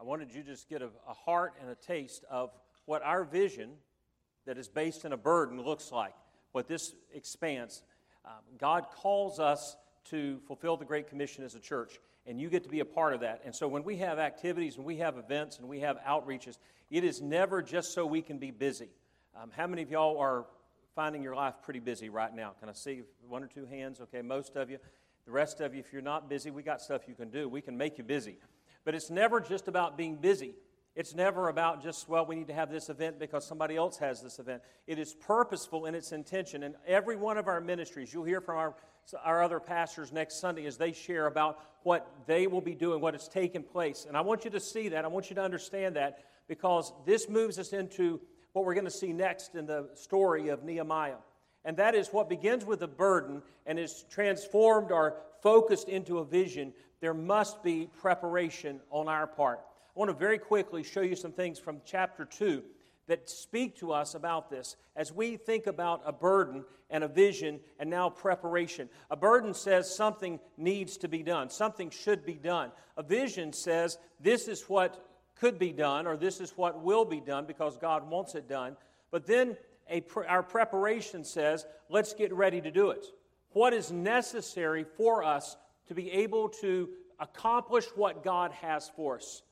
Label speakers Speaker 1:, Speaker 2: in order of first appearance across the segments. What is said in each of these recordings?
Speaker 1: I wanted you to just get a, a heart and a taste of what our vision that is based in a burden looks like, what this expanse. Um, God calls us to fulfill the Great Commission as a church, and you get to be a part of that. And so when we have activities and we have events and we have outreaches, it is never just so we can be busy. Um, how many of y'all are finding your life pretty busy right now? Can I see one or two hands? Okay, most of you. The rest of you, if you're not busy, we got stuff you can do. We can make you busy. But it's never just about being busy. It's never about just, well, we need to have this event because somebody else has this event. It is purposeful in its intention. And every one of our ministries, you'll hear from our, our other pastors next Sunday as they share about what they will be doing, what has taken place. And I want you to see that. I want you to understand that because this moves us into what we're going to see next in the story of Nehemiah. And that is what begins with a burden and is transformed or focused into a vision. There must be preparation on our part. I want to very quickly show you some things from chapter 2 that speak to us about this as we think about a burden and a vision and now preparation. A burden says something needs to be done, something should be done. A vision says this is what could be done or this is what will be done because God wants it done. But then a, our preparation says let's get ready to do it. What is necessary for us to be able to accomplish what God has for us?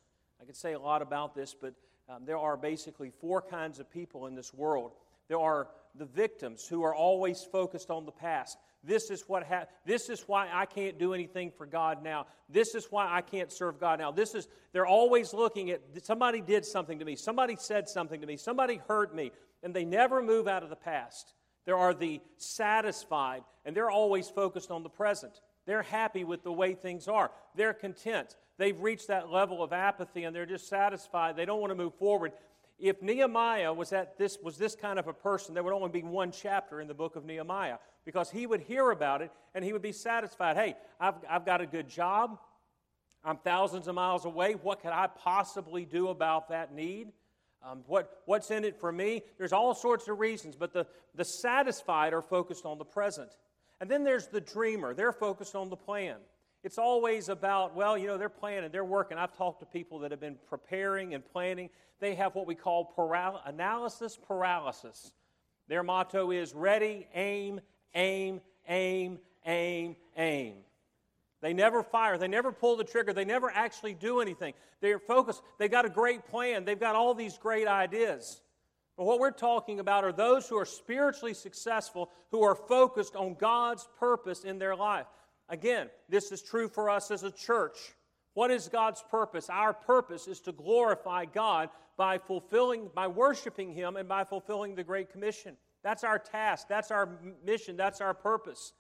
Speaker 1: I could say a lot about this, but um, there are basically four kinds of people in this world. There are the victims who are always focused on the past. This is what ha- this is why I can't do anything for God now. This is why I can't serve God now. This is they're always looking at somebody did something to me. Somebody said something to me. Somebody hurt me, and they never move out of the past. There are the satisfied, and they're always focused on the present. They're happy with the way things are. They're content. They've reached that level of apathy and they're just satisfied. They don't want to move forward. If Nehemiah was, at this, was this kind of a person, there would only be one chapter in the book of Nehemiah because he would hear about it and he would be satisfied. Hey, I've, I've got a good job. I'm thousands of miles away. What could I possibly do about that need? Um, what, what's in it for me? There's all sorts of reasons, but the, the satisfied are focused on the present. And then there's the dreamer. They're focused on the plan. It's always about, well, you know, they're planning, they're working. I've talked to people that have been preparing and planning. They have what we call paral- analysis paralysis. Their motto is ready, aim, aim, aim, aim, aim. They never fire. They never pull the trigger. They never actually do anything. They're focused. They've got a great plan. They've got all these great ideas. But what we're talking about are those who are spiritually successful, who are focused on God's purpose in their life. Again, this is true for us as a church. What is God's purpose? Our purpose is to glorify God by fulfilling, by worshiping Him, and by fulfilling the Great Commission. That's our task. That's our mission. That's our purpose.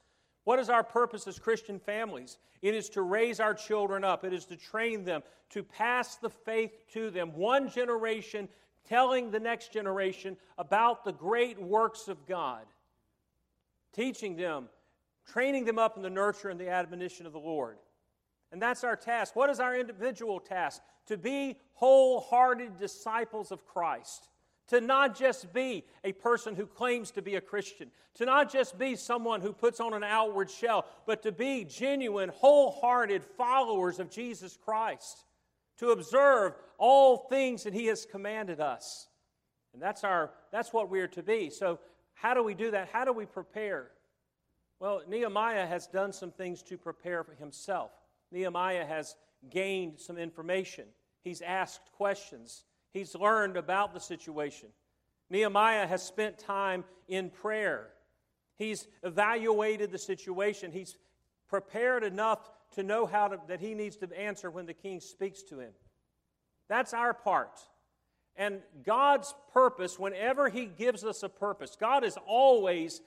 Speaker 1: What is our purpose as Christian families? It is to raise our children up, it is to train them, to pass the faith to them, one generation telling the next generation about the great works of God, teaching them, training them up in the nurture and the admonition of the Lord. And that's our task. What is our individual task? To be wholehearted disciples of Christ. To not just be a person who claims to be a Christian, to not just be someone who puts on an outward shell, but to be genuine, wholehearted followers of Jesus Christ to observe all things that he has commanded us. And that's our that's what we are to be. So how do we do that? How do we prepare? Well, Nehemiah has done some things to prepare for himself. Nehemiah has gained some information. He's asked questions. He's learned about the situation. Nehemiah has spent time in prayer. He's evaluated the situation. He's prepared enough to know how to, that he needs to answer when the king speaks to him. That's our part. And God's purpose, whenever he gives us a purpose, God is always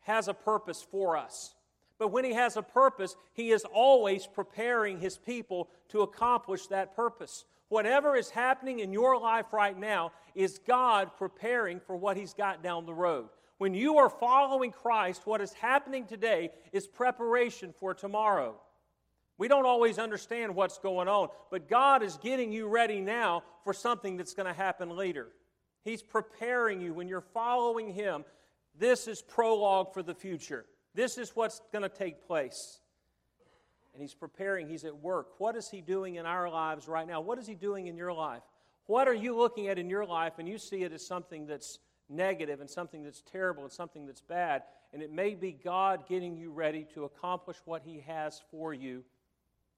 Speaker 1: has a purpose for us. But when he has a purpose, he is always preparing his people to accomplish that purpose. Whatever is happening in your life right now is God preparing for what he's got down the road. When you are following Christ, what is happening today is preparation for tomorrow. We don't always understand what's going on, but God is getting you ready now for something that's going to happen later. He's preparing you when you're following Him. This is prologue for the future. This is what's going to take place. And He's preparing, He's at work. What is He doing in our lives right now? What is He doing in your life? What are you looking at in your life and you see it as something that's negative and something that's terrible and something that's bad? And it may be God getting you ready to accomplish what He has for you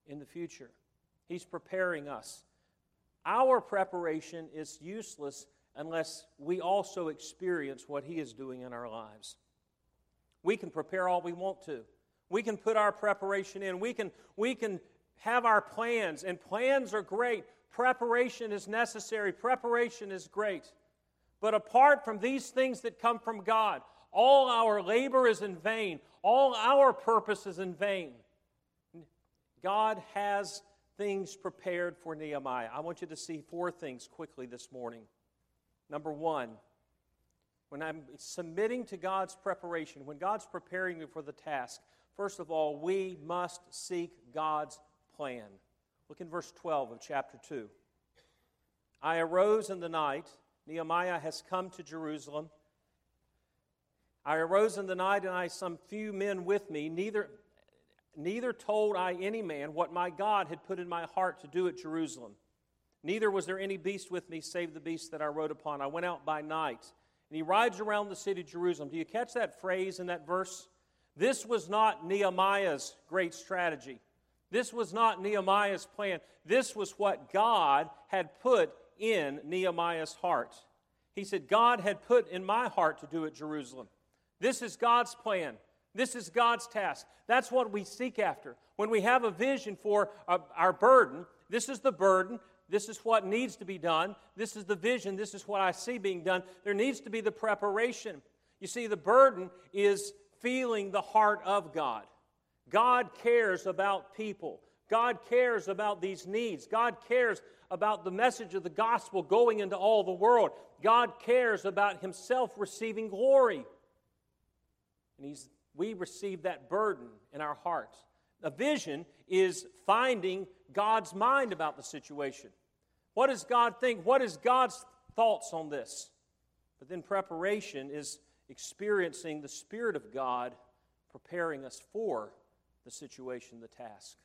Speaker 1: in the future. He's preparing us. Our preparation is useless unless we also experience what He is doing in our lives. We can prepare all we want to. We can put our preparation in. We can, we can have our plans, and plans are great. Preparation is necessary. Preparation is great. But apart from these things that come from God, all our labor is in vain. All our purpose is in vain. God has things prepared for Nehemiah. I want you to see four things quickly this morning. Number one, when I'm submitting to God's preparation, when God's preparing me for the task, first of all, we must seek God's plan. Look in verse 12 of chapter 2. I arose in the night. Nehemiah has come to Jerusalem. I arose in the night, and I some few men with me. Neither, neither told I any man what my God had put in my heart to do at Jerusalem. Neither was there any beast with me save the beast that I rode upon. I went out by night. And he rides around the city of Jerusalem. Do you catch that phrase in that verse? This was not Nehemiah's great strategy. This was not Nehemiah's plan. This was what God had put in Nehemiah's heart. He said, God had put in my heart to do at Jerusalem. This is God's plan. This is God's task. That's what we seek after. When we have a vision for uh, our burden, this is the burden. This is what needs to be done. This is the vision. This is what I see being done. There needs to be the preparation. You see, the burden is feeling the heart of God. God cares about people. God cares about these needs. God cares about the message of the gospel going into all the world. God cares about Himself receiving glory. And he's, we receive that burden in our hearts. A vision is finding God's mind about the situation. What does God think? What is God's thoughts on this? But then preparation is experiencing the Spirit of God preparing us for the situation, the task.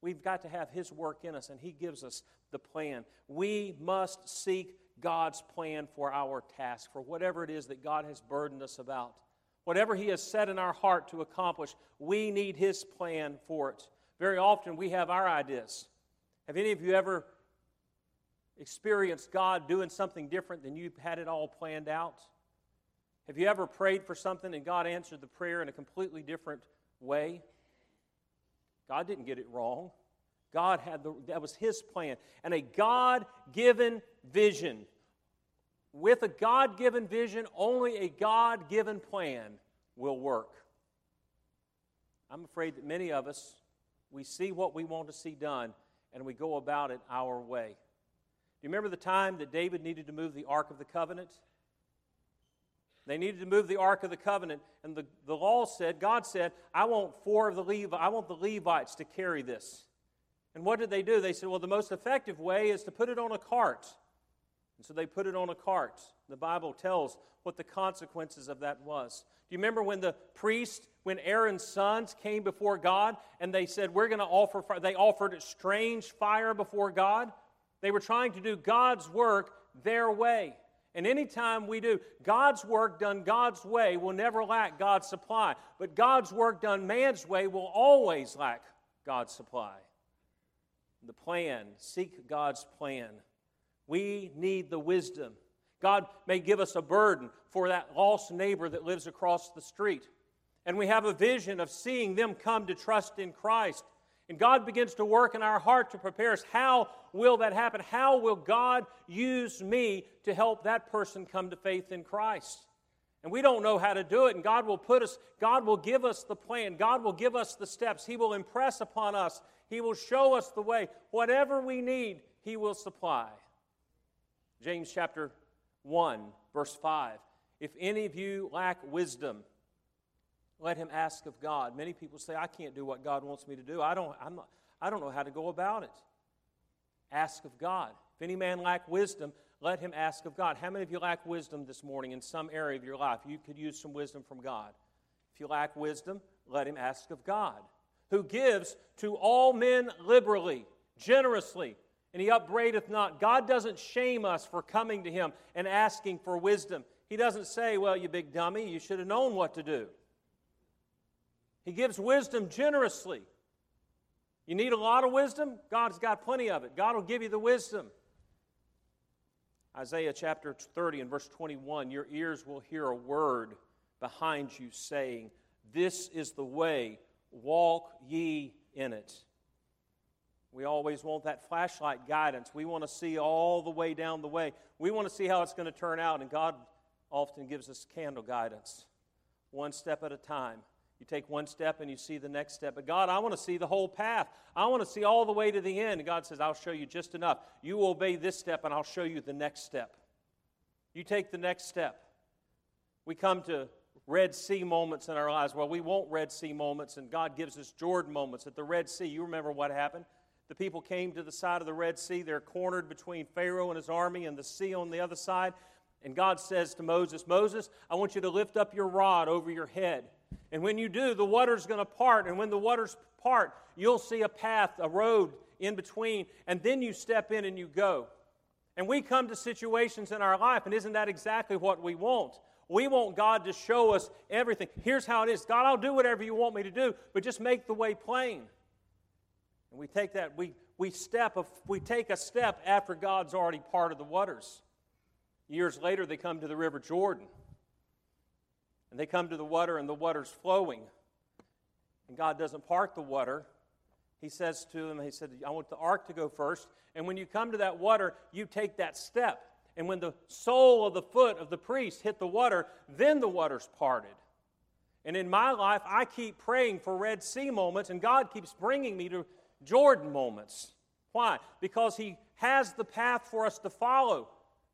Speaker 1: We've got to have His work in us, and He gives us the plan. We must seek God's plan for our task, for whatever it is that God has burdened us about. Whatever He has set in our heart to accomplish, we need His plan for it. Very often we have our ideas. Have any of you ever experienced God doing something different than you had it all planned out? Have you ever prayed for something and God answered the prayer in a completely different way? God didn't get it wrong. God had the, that was His plan. And a God given vision with a God given vision, only a God given plan will work. I'm afraid that many of us, we see what we want to see done and we go about it our way. Do you remember the time that David needed to move the Ark of the Covenant? They needed to move the Ark of the Covenant, and the, the law said, God said, I want four of the Levi, I want the Levites to carry this. And what did they do? They said, Well, the most effective way is to put it on a cart. And so they put it on a cart. The Bible tells what the consequences of that was. Do you remember when the priest, when Aaron's sons came before God and they said, We're going to offer fire? They offered strange fire before God. They were trying to do God's work their way. And anytime we do God's work done God's way will never lack God's supply. But God's work done man's way will always lack God's supply. The plan, seek God's plan. We need the wisdom. God may give us a burden for that lost neighbor that lives across the street. And we have a vision of seeing them come to trust in Christ. And God begins to work in our heart to prepare us. How will that happen? How will God use me to help that person come to faith in Christ? And we don't know how to do it, and God will put us, God will give us the plan, God will give us the steps, He will impress upon us, He will show us the way. Whatever we need, He will supply. James chapter 1, verse 5. If any of you lack wisdom, let him ask of God. Many people say, I can't do what God wants me to do. I don't, I'm not, I don't know how to go about it. Ask of God. If any man lack wisdom, let him ask of God. How many of you lack wisdom this morning in some area of your life? You could use some wisdom from God. If you lack wisdom, let him ask of God. who gives to all men liberally, generously, and he upbraideth not. God doesn't shame us for coming to him and asking for wisdom. He doesn't say, Well, you big dummy, you should have known what to do. He gives wisdom generously. You need a lot of wisdom? God's got plenty of it. God will give you the wisdom. Isaiah chapter 30 and verse 21 Your ears will hear a word behind you saying, This is the way, walk ye in it. We always want that flashlight guidance. We want to see all the way down the way. We want to see how it's going to turn out, and God often gives us candle guidance, one step at a time. You take one step and you see the next step. But God, I want to see the whole path. I want to see all the way to the end. God says, I'll show you just enough. You obey this step, and I'll show you the next step. You take the next step. We come to Red Sea moments in our lives. Well, we want Red Sea moments, and God gives us Jordan moments. At the Red Sea, you remember what happened? The people came to the side of the Red Sea. They're cornered between Pharaoh and his army and the sea on the other side. And God says to Moses, Moses, I want you to lift up your rod over your head. And when you do, the water's going to part. And when the waters part, you'll see a path, a road in between. And then you step in and you go. And we come to situations in our life, and isn't that exactly what we want? We want God to show us everything. Here's how it is God, I'll do whatever you want me to do, but just make the way plain. And we take that, we, we, step, we take a step after God's already parted the waters. Years later, they come to the River Jordan. And they come to the water, and the water's flowing. And God doesn't part the water. He says to them, He said, I want the ark to go first. And when you come to that water, you take that step. And when the sole of the foot of the priest hit the water, then the water's parted. And in my life, I keep praying for Red Sea moments, and God keeps bringing me to Jordan moments. Why? Because He has the path for us to follow.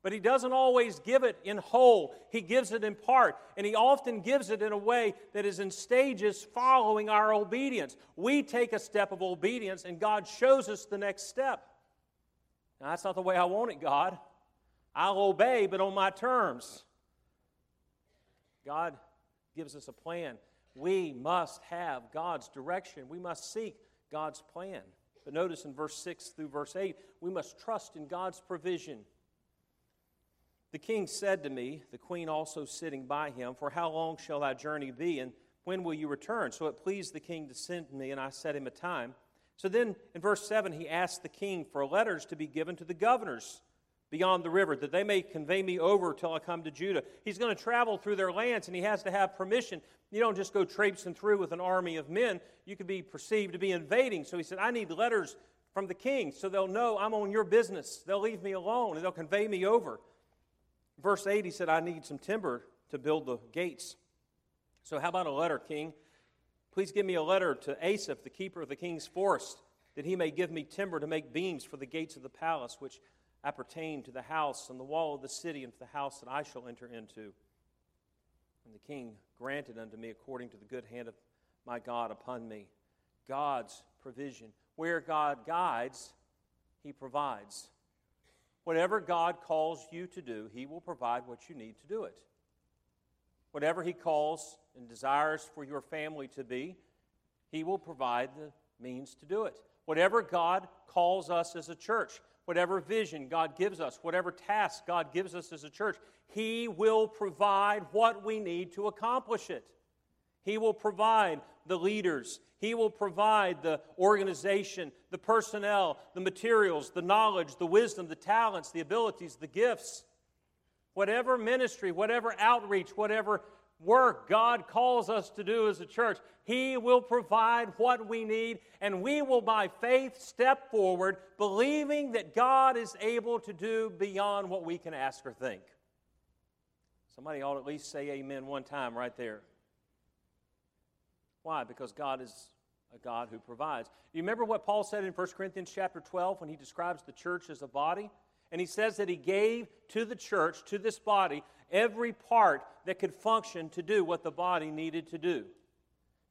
Speaker 1: But he doesn't always give it in whole. He gives it in part. And he often gives it in a way that is in stages following our obedience. We take a step of obedience, and God shows us the next step. Now, that's not the way I want it, God. I'll obey, but on my terms. God gives us a plan. We must have God's direction. We must seek God's plan. But notice in verse 6 through verse 8, we must trust in God's provision. The king said to me, the queen also sitting by him, For how long shall thy journey be, and when will you return? So it pleased the king to send me, and I set him a time. So then in verse 7, he asked the king for letters to be given to the governors beyond the river, that they may convey me over till I come to Judah. He's going to travel through their lands, and he has to have permission. You don't just go traipsing through with an army of men. You could be perceived to be invading. So he said, I need letters from the king so they'll know I'm on your business. They'll leave me alone, and they'll convey me over. Verse 8, he said, I need some timber to build the gates. So, how about a letter, King? Please give me a letter to Asaph, the keeper of the king's forest, that he may give me timber to make beams for the gates of the palace, which appertain to the house and the wall of the city and to the house that I shall enter into. And the king granted unto me according to the good hand of my God upon me. God's provision. Where God guides, he provides. Whatever God calls you to do, He will provide what you need to do it. Whatever He calls and desires for your family to be, He will provide the means to do it. Whatever God calls us as a church, whatever vision God gives us, whatever task God gives us as a church, He will provide what we need to accomplish it. He will provide the leaders. He will provide the organization, the personnel, the materials, the knowledge, the wisdom, the talents, the abilities, the gifts. Whatever ministry, whatever outreach, whatever work God calls us to do as a church, He will provide what we need, and we will, by faith, step forward, believing that God is able to do beyond what we can ask or think. Somebody ought to at least say amen one time right there. Why? Because God is a God who provides. You remember what Paul said in 1 Corinthians chapter 12 when he describes the church as a body? And he says that he gave to the church, to this body, every part that could function to do what the body needed to do.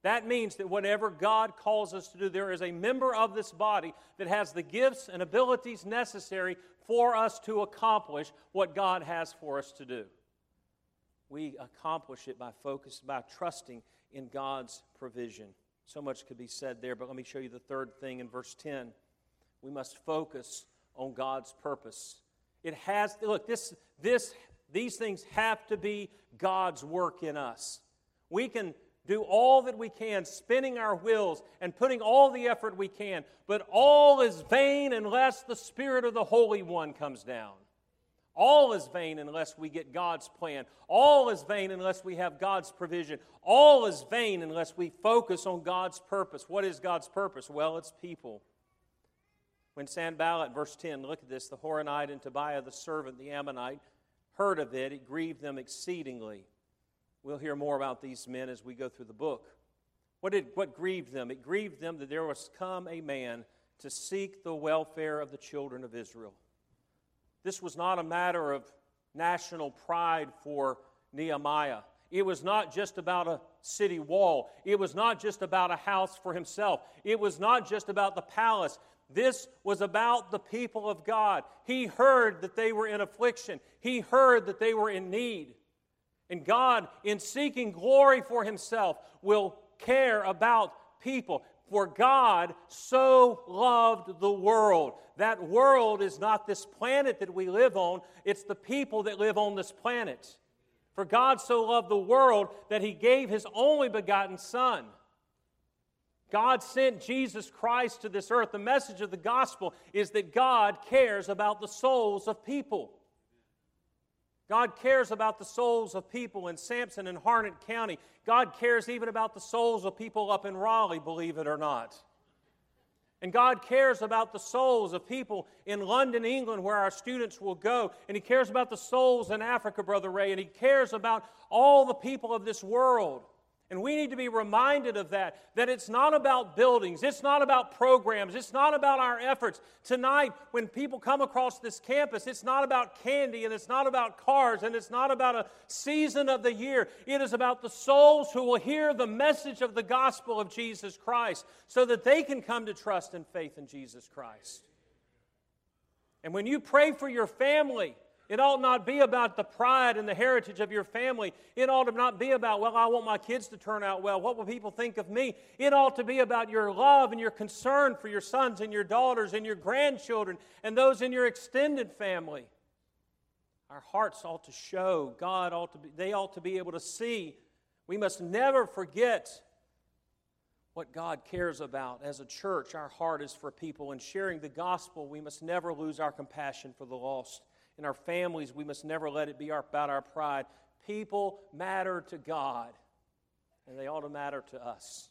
Speaker 1: That means that whatever God calls us to do, there is a member of this body that has the gifts and abilities necessary for us to accomplish what God has for us to do. We accomplish it by focus, by trusting in God's provision. So much could be said there, but let me show you the third thing in verse 10. We must focus on God's purpose. It has, look, this, this, these things have to be God's work in us. We can do all that we can, spinning our wheels and putting all the effort we can, but all is vain unless the Spirit of the Holy One comes down. All is vain unless we get God's plan. All is vain unless we have God's provision. All is vain unless we focus on God's purpose. What is God's purpose? Well, it's people. When Sanballat, verse 10, look at this, the Horonite and Tobiah the servant, the Ammonite, heard of it, it grieved them exceedingly. We'll hear more about these men as we go through the book. What, did, what grieved them? It grieved them that there was come a man to seek the welfare of the children of Israel. This was not a matter of national pride for Nehemiah. It was not just about a city wall. It was not just about a house for himself. It was not just about the palace. This was about the people of God. He heard that they were in affliction, he heard that they were in need. And God, in seeking glory for himself, will care about people. For God so loved the world. That world is not this planet that we live on, it's the people that live on this planet. For God so loved the world that he gave his only begotten Son. God sent Jesus Christ to this earth. The message of the gospel is that God cares about the souls of people. God cares about the souls of people in Sampson and Harnett County. God cares even about the souls of people up in Raleigh, believe it or not. And God cares about the souls of people in London, England, where our students will go. And He cares about the souls in Africa, Brother Ray. And He cares about all the people of this world. And we need to be reminded of that, that it's not about buildings, it's not about programs, it's not about our efforts. Tonight, when people come across this campus, it's not about candy and it's not about cars and it's not about a season of the year. It is about the souls who will hear the message of the gospel of Jesus Christ so that they can come to trust and faith in Jesus Christ. And when you pray for your family, it ought not be about the pride and the heritage of your family. It ought to not be about, well, I want my kids to turn out well. What will people think of me? It ought to be about your love and your concern for your sons and your daughters and your grandchildren and those in your extended family. Our hearts ought to show, God ought to be, they ought to be able to see. We must never forget what God cares about. As a church, our heart is for people. In sharing the gospel, we must never lose our compassion for the lost in our families, we must never let it be about our pride. People matter to God, and they ought to matter to us.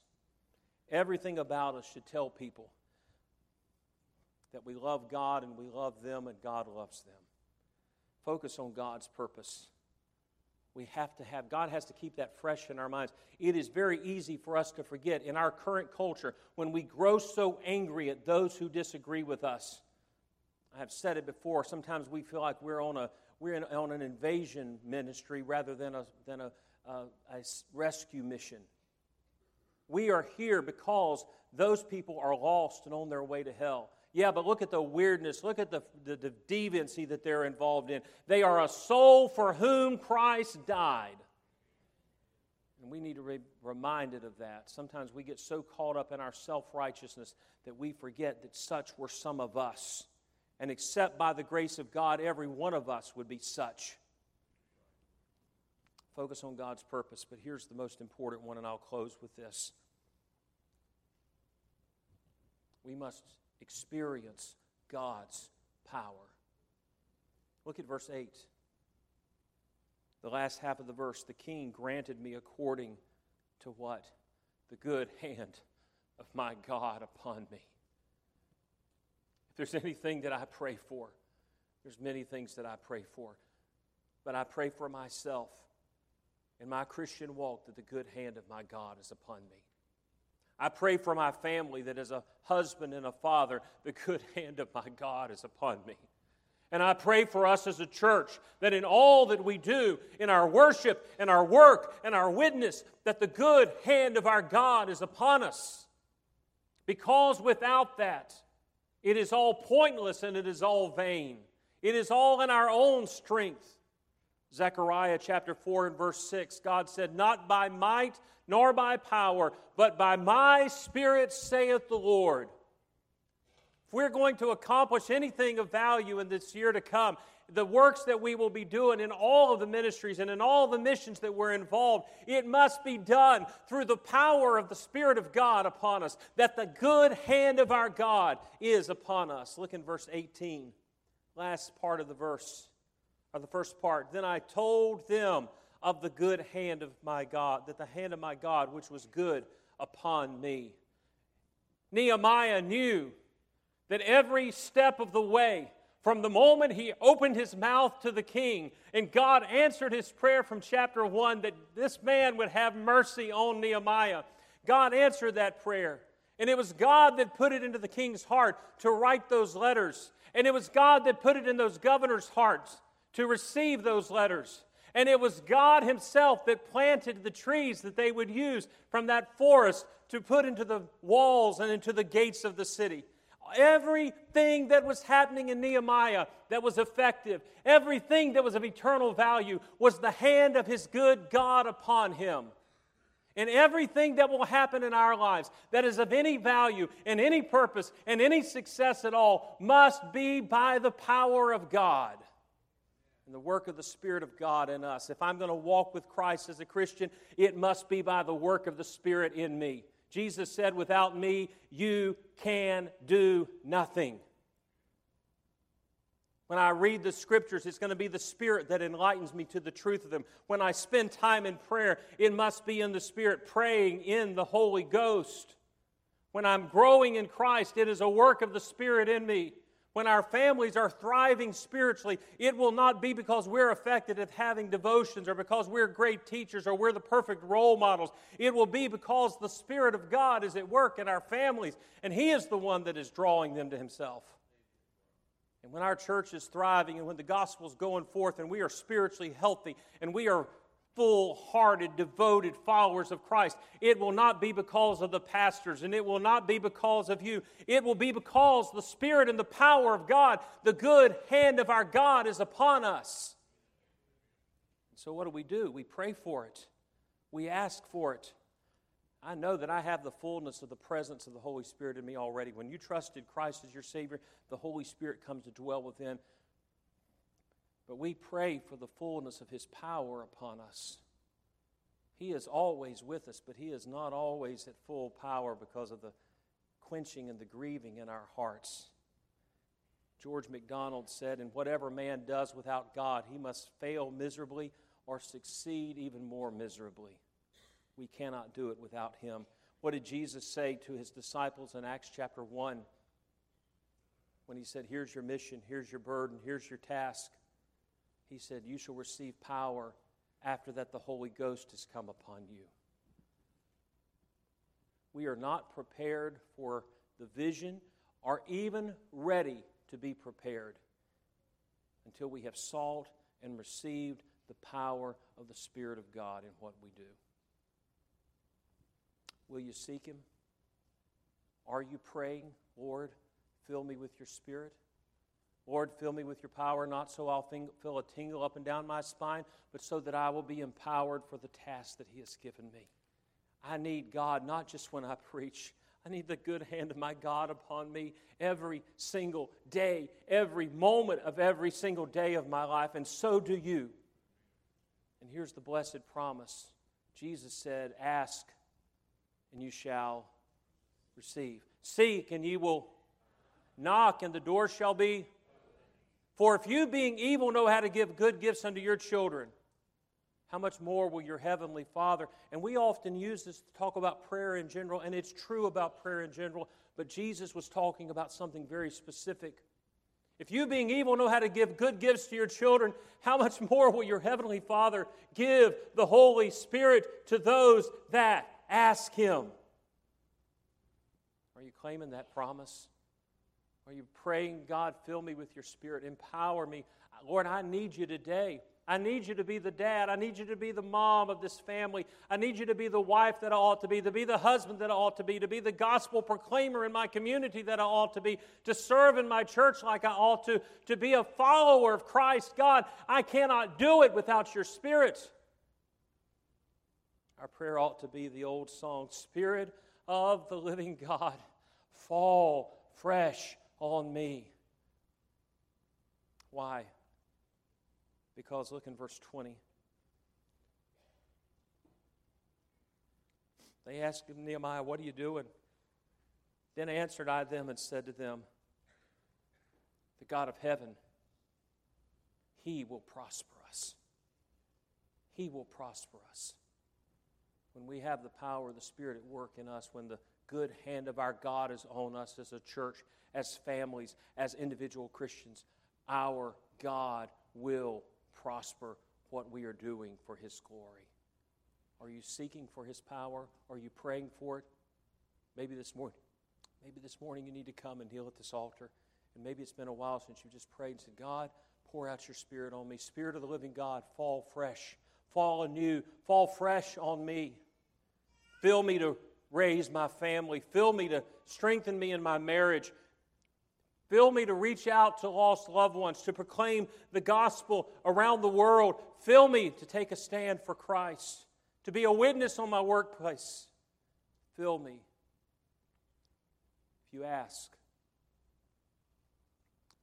Speaker 1: Everything about us should tell people that we love God and we love them and God loves them. Focus on God's purpose. We have to have, God has to keep that fresh in our minds. It is very easy for us to forget in our current culture when we grow so angry at those who disagree with us I have said it before. Sometimes we feel like we're on a we're in, on an invasion ministry rather than a than a, uh, a, a rescue mission. We are here because those people are lost and on their way to hell. Yeah, but look at the weirdness. Look at the, the, the, deviancy that they're involved in. They are a soul for whom Christ died. And we need to be reminded of that. Sometimes we get so caught up in our self righteousness that we forget that such were some of us and except by the grace of God, every one of us would be such. Focus on God's purpose, but here's the most important one, and I'll close with this. We must experience God's power. Look at verse 8. The last half of the verse the king granted me according to what? The good hand of my God upon me. If there's anything that I pray for, there's many things that I pray for. But I pray for myself in my Christian walk that the good hand of my God is upon me. I pray for my family that as a husband and a father, the good hand of my God is upon me. And I pray for us as a church that in all that we do, in our worship and our work and our witness, that the good hand of our God is upon us. Because without that, it is all pointless and it is all vain. It is all in our own strength. Zechariah chapter 4 and verse 6, God said, Not by might nor by power, but by my Spirit, saith the Lord. We're going to accomplish anything of value in this year to come, the works that we will be doing in all of the ministries and in all the missions that we're involved, it must be done through the power of the Spirit of God upon us, that the good hand of our God is upon us. Look in verse 18, last part of the verse, or the first part. Then I told them of the good hand of my God, that the hand of my God, which was good upon me. Nehemiah knew that every step of the way, from the moment he opened his mouth to the king, and God answered his prayer from chapter 1 that this man would have mercy on Nehemiah. God answered that prayer. And it was God that put it into the king's heart to write those letters. And it was God that put it in those governors' hearts to receive those letters. And it was God Himself that planted the trees that they would use from that forest to put into the walls and into the gates of the city. Everything that was happening in Nehemiah that was effective, everything that was of eternal value, was the hand of his good God upon him. And everything that will happen in our lives that is of any value and any purpose and any success at all must be by the power of God and the work of the Spirit of God in us. If I'm going to walk with Christ as a Christian, it must be by the work of the Spirit in me. Jesus said, Without me, you can do nothing. When I read the scriptures, it's going to be the Spirit that enlightens me to the truth of them. When I spend time in prayer, it must be in the Spirit, praying in the Holy Ghost. When I'm growing in Christ, it is a work of the Spirit in me when our families are thriving spiritually, it will not be because we're effective at having devotions or because we're great teachers or we're the perfect role models. It will be because the Spirit of God is at work in our families and He is the one that is drawing them to Himself. And when our church is thriving and when the gospel is going forth and we are spiritually healthy and we are full hearted, devoted followers of Christ. It will not be because of the pastors and it will not be because of you. It will be because the Spirit and the power of God, the good hand of our God is upon us. So, what do we do? We pray for it, we ask for it. I know that I have the fullness of the presence of the Holy Spirit in me already. When you trusted Christ as your Savior, the Holy Spirit comes to dwell within. But we pray for the fullness of His power upon us. He is always with us, but He is not always at full power because of the quenching and the grieving in our hearts. George MacDonald said, And whatever man does without God, he must fail miserably or succeed even more miserably. We cannot do it without Him. What did Jesus say to His disciples in Acts chapter 1 when He said, Here's your mission, here's your burden, here's your task? He said, You shall receive power after that the Holy Ghost has come upon you. We are not prepared for the vision or even ready to be prepared until we have sought and received the power of the Spirit of God in what we do. Will you seek Him? Are you praying, Lord, fill me with your Spirit? Lord, fill me with your power, not so I'll feel a tingle up and down my spine, but so that I will be empowered for the task that He has given me. I need God not just when I preach. I need the good hand of my God upon me every single day, every moment of every single day of my life, and so do you. And here's the blessed promise Jesus said, Ask, and you shall receive. Seek, and ye will knock, and the door shall be for if you, being evil, know how to give good gifts unto your children, how much more will your heavenly Father? And we often use this to talk about prayer in general, and it's true about prayer in general, but Jesus was talking about something very specific. If you, being evil, know how to give good gifts to your children, how much more will your heavenly Father give the Holy Spirit to those that ask Him? Are you claiming that promise? Are you praying, God, fill me with your spirit, empower me? Lord, I need you today. I need you to be the dad. I need you to be the mom of this family. I need you to be the wife that I ought to be, to be the husband that I ought to be, to be the gospel proclaimer in my community that I ought to be, to serve in my church like I ought to, to be a follower of Christ. God, I cannot do it without your Spirit. Our prayer ought to be the old song Spirit of the living God, fall fresh on me. Why? Because look in verse 20. They asked Nehemiah, What are you doing? Then answered I them and said to them, The God of heaven, He will prosper us. He will prosper us. When we have the power of the Spirit at work in us, when the good hand of our God is on us as a church, as families, as individual Christians, our God will prosper what we are doing for His glory. Are you seeking for His power? Are you praying for it? Maybe this morning, maybe this morning you need to come and kneel at this altar. And maybe it's been a while since you just prayed and said, God, pour out your Spirit on me. Spirit of the living God, fall fresh, fall anew, fall fresh on me. Fill me to raise my family. Fill me to strengthen me in my marriage. Fill me to reach out to lost loved ones, to proclaim the gospel around the world. Fill me to take a stand for Christ, to be a witness on my workplace. Fill me. If you ask,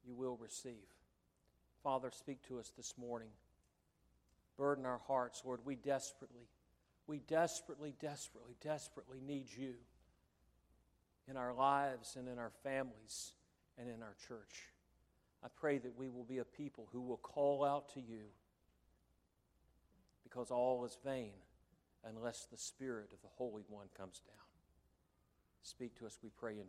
Speaker 1: you will receive. Father, speak to us this morning. Burden our hearts, Lord. We desperately, we desperately, desperately, desperately need you in our lives and in our families and in our church. I pray that we will be a people who will call out to you because all is vain unless the Spirit of the Holy One comes down. Speak to us, we pray in Jesus'